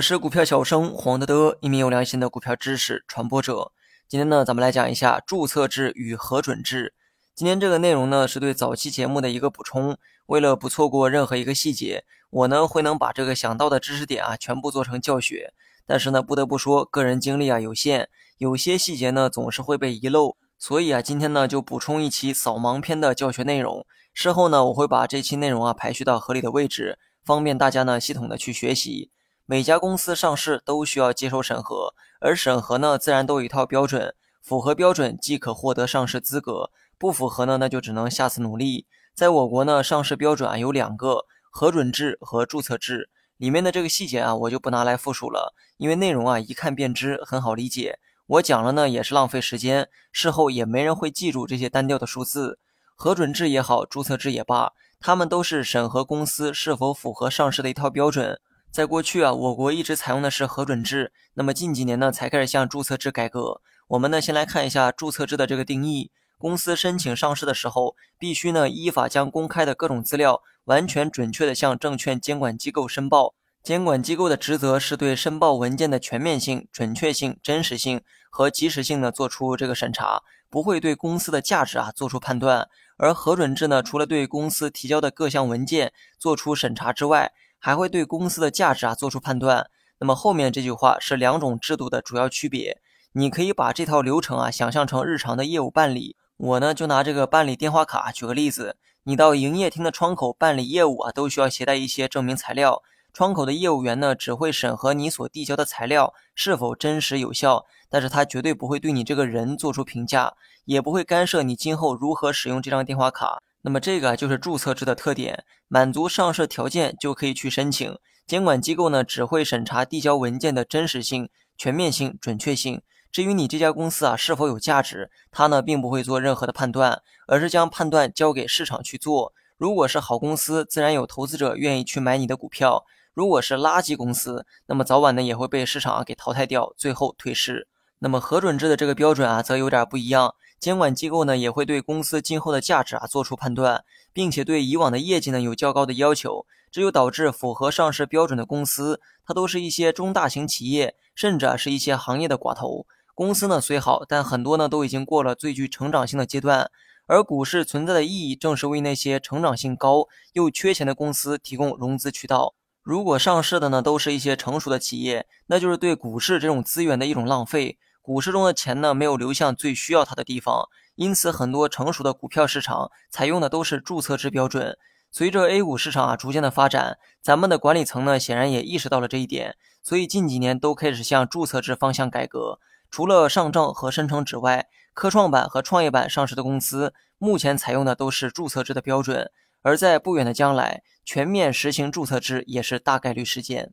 我是股票小生黄德德，一名有良心的股票知识传播者。今天呢，咱们来讲一下注册制与核准制。今天这个内容呢，是对早期节目的一个补充。为了不错过任何一个细节，我呢会能把这个想到的知识点啊全部做成教学。但是呢，不得不说，个人精力啊有限，有些细节呢总是会被遗漏。所以啊，今天呢就补充一期扫盲篇的教学内容。事后呢，我会把这期内容啊排序到合理的位置，方便大家呢系统的去学习。每家公司上市都需要接受审核，而审核呢，自然都有一套标准，符合标准即可获得上市资格，不符合呢，那就只能下次努力。在我国呢，上市标准啊有两个，核准制和注册制。里面的这个细节啊，我就不拿来复述了，因为内容啊一看便知，很好理解。我讲了呢，也是浪费时间，事后也没人会记住这些单调的数字。核准制也好，注册制也罢，他们都是审核公司是否符合上市的一套标准。在过去啊，我国一直采用的是核准制，那么近几年呢，才开始向注册制改革。我们呢，先来看一下注册制的这个定义：公司申请上市的时候，必须呢依法将公开的各种资料完全准确的向证券监管机构申报。监管机构的职责是对申报文件的全面性、准确性、真实性和及时性呢做出这个审查，不会对公司的价值啊做出判断。而核准制呢，除了对公司提交的各项文件做出审查之外，还会对公司的价值啊做出判断。那么后面这句话是两种制度的主要区别。你可以把这套流程啊想象成日常的业务办理。我呢就拿这个办理电话卡举个例子，你到营业厅的窗口办理业务啊，都需要携带一些证明材料。窗口的业务员呢只会审核你所递交的材料是否真实有效，但是他绝对不会对你这个人做出评价，也不会干涉你今后如何使用这张电话卡。那么这个就是注册制的特点，满足上市条件就可以去申请。监管机构呢只会审查递交文件的真实性、全面性、准确性。至于你这家公司啊是否有价值，他呢并不会做任何的判断，而是将判断交给市场去做。如果是好公司，自然有投资者愿意去买你的股票；如果是垃圾公司，那么早晚呢也会被市场啊给淘汰掉，最后退市。那么核准制的这个标准啊则有点不一样。监管机构呢也会对公司今后的价值啊做出判断，并且对以往的业绩呢有较高的要求，这就导致符合上市标准的公司，它都是一些中大型企业，甚至啊是一些行业的寡头公司呢虽好，但很多呢都已经过了最具成长性的阶段，而股市存在的意义正是为那些成长性高又缺钱的公司提供融资渠道。如果上市的呢都是一些成熟的企业，那就是对股市这种资源的一种浪费。股市中的钱呢，没有流向最需要它的地方，因此很多成熟的股票市场采用的都是注册制标准。随着 A 股市场啊逐渐的发展，咱们的管理层呢显然也意识到了这一点，所以近几年都开始向注册制方向改革。除了上证和深成指外，科创板和创业板上市的公司目前采用的都是注册制的标准，而在不远的将来，全面实行注册制也是大概率事件。